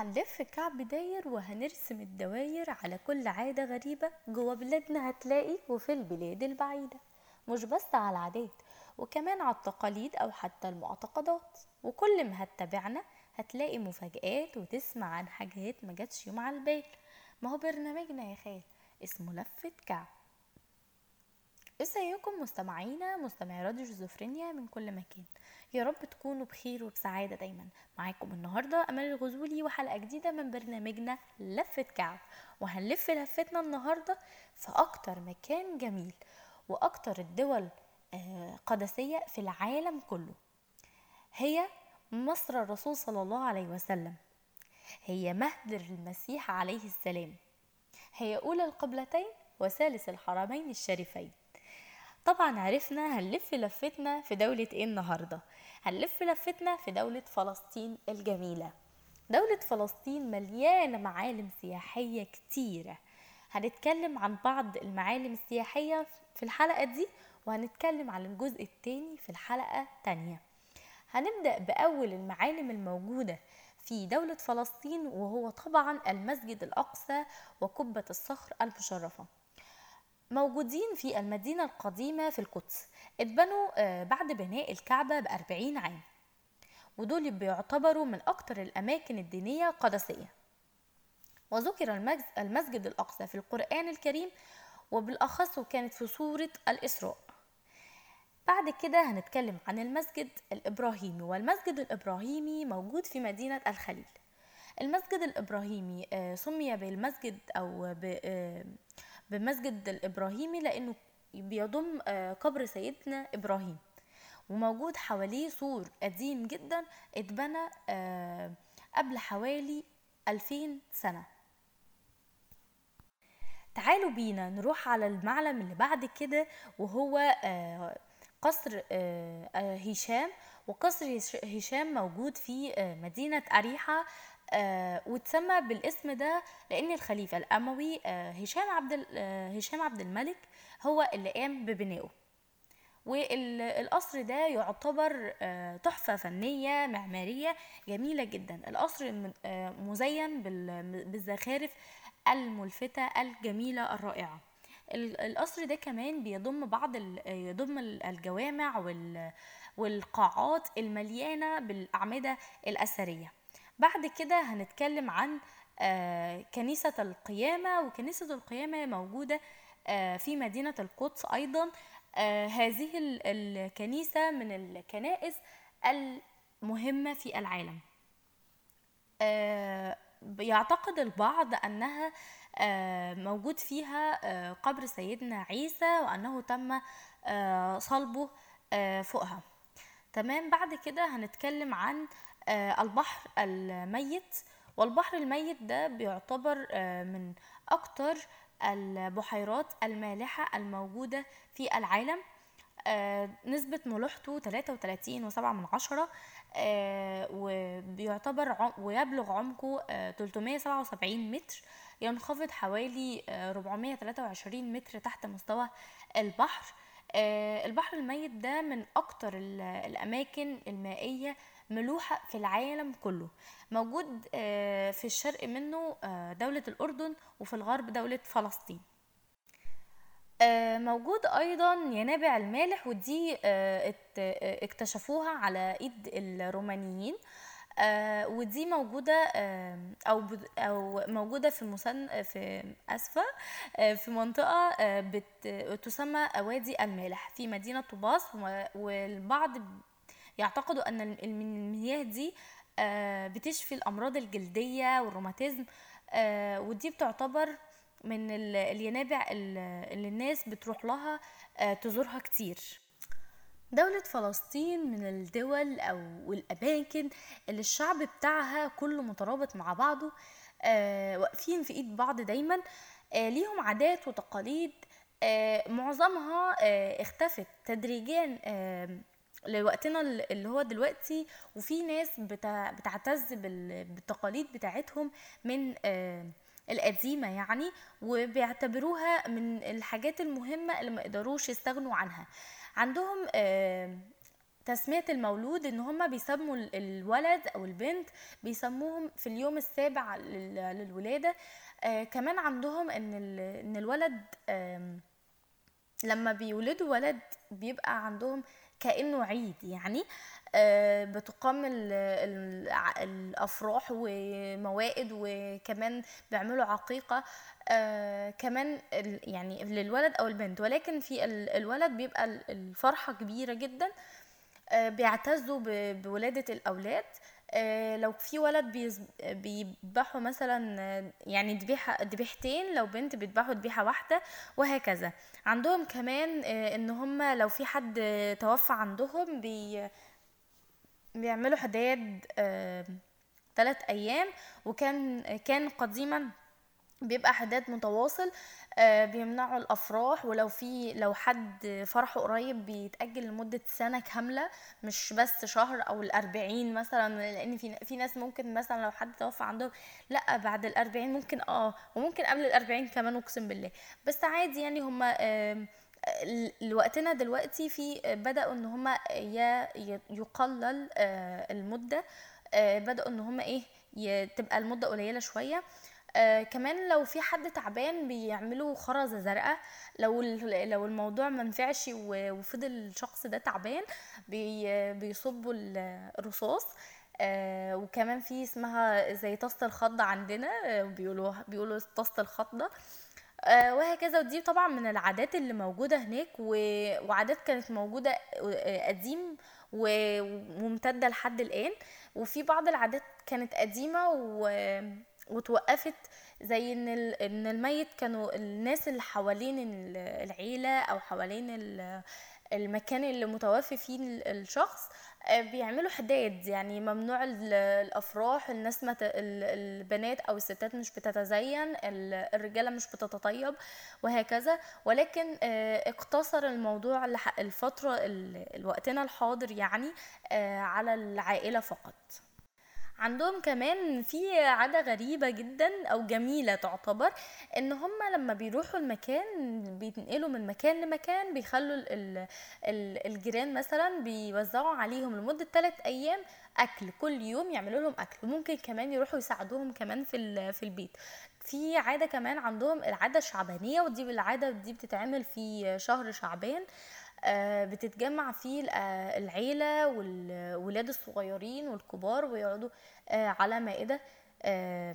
هنلف كعب داير وهنرسم الدواير على كل عادة غريبة جوا بلادنا هتلاقي وفي البلاد البعيدة مش بس على العادات وكمان على التقاليد أو حتى المعتقدات. وكل ما هتتابعنا هتلاقي مفاجآت وتسمع عن حاجات ما جاتش يوم على البال. ما هو برنامجنا يا خال اسمه لفة كعب. إزيكم مستمعينا مستمعي راديو شيزوفرينيا من كل مكان. يا رب تكونوا بخير وبسعادة دايما. معاكم النهاردة أمل الغزولي وحلقة جديدة من برنامجنا لفة كعب وهنلف لفتنا النهاردة في أكتر مكان جميل وأكتر الدول آه، قدسية في العالم كله. هي مصر الرسول صلى الله عليه وسلم. هي مهد المسيح عليه السلام. هي أولى القبلتين وثالث الحرمين الشريفين. طبعا عرفنا هنلف لفتنا في دولة إيه النهاردة؟ هنلف لفتنا في دولة فلسطين الجميلة. دولة فلسطين مليانة معالم سياحية كتيرة. هنتكلم عن بعض المعالم السياحية في الحلقة دي وهنتكلم عن الجزء التاني في الحلقة تانية. هنبدأ بأول المعالم الموجودة في دولة فلسطين وهو طبعا المسجد الأقصى وقبة الصخر المشرفة. موجودين في المدينة القديمة في القدس اتبنوا آه، بعد بناء الكعبة بأربعين عام. ودول بيعتبروا من أكتر الأماكن الدينية قدسية وذكر المسجد الأقصى في القرآن الكريم وبالأخص وكانت في سورة الإسراء. بعد كده هنتكلم عن المسجد الإبراهيمي والمسجد الإبراهيمي موجود في مدينة الخليل. المسجد الإبراهيمي آه، سمي بالمسجد أو بمسجد الإبراهيمي لأنه بيضم آه، قبر سيدنا إبراهيم. وموجود حواليه سور قديم جدا اتبنى آه، قبل حوالي 2000 سنة. تعالوا بينا نروح على المعلم اللي بعد كده وهو آه، قصر هشام. وقصر هش- هشام موجود في مدينة أريحة آه، واتسمى بالاسم ده لأن الخليفة الأموي آه، هشام عبد آه، هشام عبد الملك هو اللي قام ببنائه. والقصر ده يعتبر تحفة فنية معمارية جميلة جدا. القصر مزين بال- بالزخارف الملفتة الجميلة الرائعة. ال- القصر ده كمان بيضم بعض يضم ال- الجوامع وال- والقاعات المليانة بالأعمدة الأثرية. بعد كده هنتكلم عن آه، كنيسة القيامة وكنيسة القيامة موجودة آه، في مدينة القدس أيضا. آه، هذه ال- الكنيسة من الكنائس المهمة في العالم. يعتقد البعض أنها موجود فيها قبر سيدنا عيسى وأنه تم صلبه فوقها. تمام؟ بعد كده هنتكلم عن البحر الميت. والبحر الميت ده بيعتبر آه، من أكتر البحيرات المالحة الموجودة في العالم. آه، نسبة ملوحته 33 وسبعة من عشرة آه، وبيعتبر ويبلغ عمقه آه، 377 متر. ينخفض حوالي آه، 423 متر تحت مستوى البحر. آه، البحر الميت ده من أكتر ال- الأماكن المائية ملوحة في العالم كله. موجود آه، في الشرق منه آه، دولة الأردن وفي الغرب دولة فلسطين. آه، موجود أيضا ينابع المالح ودي اكتشفوها على إيد الرومانيين. ودي موجودة آه، أو أو موجودة في مسن في أسفة آه، في منطقة بت- تسمى وادي المالح. في مدينة طوباس والبعض يعتقدوا أن ال- المياه دي آه، بتشفي الأمراض الجلدية والروماتيزم آه، ودي بتعتبر من ال- الينابع ال- اللي الناس بتروح لها آه، تزورها كتير. دولة فلسطين من الدول أو الأماكن اللي الشعب بتاعها كله مترابط مع بعضه واقفين في إيد بعض دايما ليهم عادات وتقاليد معظمها اختفت تدريجيا لوقتنا ال- اللي هو دلوقتي وفي ناس بتع- بتعتز بال- بالتقاليد بتاعتهم من آه القديمة يعني وبيعتبروها من الحاجات المهمة اللي ما يقدروش يستغنوا عنها. عندهم آه تسمية المولود إن هما بيسموا ال- الولد أو البنت بيسموهم في اليوم السابع لل- للولادة. آه كمان عندهم إن إن الولد آم، لما بيولدوا ولد بيبقى عندهم كأنه عيد يعني آه، بتقام ال- ال- الأفراح وموائد وكمان بيعملوا عقيقة آه، كمان يعني للولد أو البنت. ولكن في ال- الولد بيبقى ال- الفرحة كبيرة جدا آه، بيعتزوا ب- بولادة الأولاد آه، لو في ولد بيذبحوا مثلا آه، يعني ذبيحة ذبيحتين لو بنت بيذبحوا ذبيحة واحدة وهكذا. عندهم كمان آه، إن هم لو في حد آه، توفى عندهم بي بيعملوا حداد ثلاث أيام وكان كان قديما بيبقى حداد متواصل آه، بيمنعوا الأفراح ولو في لو حد فرحه قريب بيتأجل لمدة سنة كاملة مش بس شهر أو الأربعين مثلا لأن في في ناس ممكن مثلا لو حد توفى عندهم لأ بعد الأربعين ممكن آه وممكن قبل الأربعين كمان أقسم بالله. بس عادي يعني هما آم، ال- وقتنا دلوقتي في بدأوا إن هما يقلل آه، المدة آه، بدأوا إن هما إيه تبقى المدة قليلة شوية. آه كمان لو في حد تعبان بيعملوا خرزة زرقاء لو لو الموضوع منفعش و- وفضل الشخص ده تعبان بي بيصبوا ال- الرصاص. آه وكمان في اسمها زي طاسة الخضة عندنا آه بيقولوا بيقولوا طاسة الخضة. آه، وهكذا. ودي طبعا من العادات اللي موجودة هناك وعادات كانت موجودة آه، قديم و- وممتدة لحد الآن. وفي بعض العادات كانت قديمة و- وتوقفت زي إن إن الميت كانوا الناس اللي حوالين ال- العيلة أو حوالين ال- المكان اللي متوفي فيه ال- الشخص آه، بيعملوا حداد. يعني ممنوع ال- الأفراح الناس مت... ال- البنات أو الستات مش بتتزين ال- الرجالة مش بتتطيب وهكذا. ولكن آه، اقتصر الموضوع الفترة ال- وقتنا الحاضر يعني آه، على العائلة فقط. عندهم كمان في عادة غريبة جدا أو جميلة تعتبر إن هما لما بيروحوا المكان بينقلوا من مكان لمكان بيخلوا ال- ال- ال- الجيران مثلا بيوزعوا عليهم لمدة ثلاث أيام أكل كل يوم يعملوا لهم أكل وممكن كمان يروحوا يساعدوهم كمان في في البيت. في عادة كمان عندهم العادة الشعبانية ودي العادة دي بتتعمل في شهر شعبان. بتتجمع فيه آه، العيلة والولاد الصغيرين والكبار ويقعدوا آه، على مائدة آه،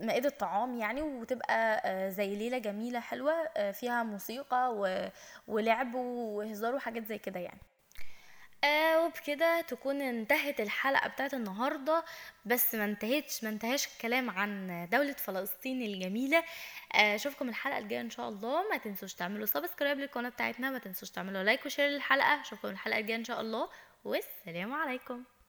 مائدة طعام يعني وتبقى آه، زي ليلة جميلة حلوة آه، فيها موسيقى ولعب وهزار وحاجات زي كده يعني. آه وبكده تكون انتهت الحلقة بتاعت النهاردة. بس ما انتهتش ما انتهاش الكلام عن دولة فلسطين الجميلة. آه، أشوفكم الحلقة الجاية إن شاء الله. ما تنسوش تعملوا subscribe للقناة بتاعتنا. ما تنسوش تعملوا like و share للحلقة أشوفكم الحلقة الجاية إن شاء الله. والسلام عليكم.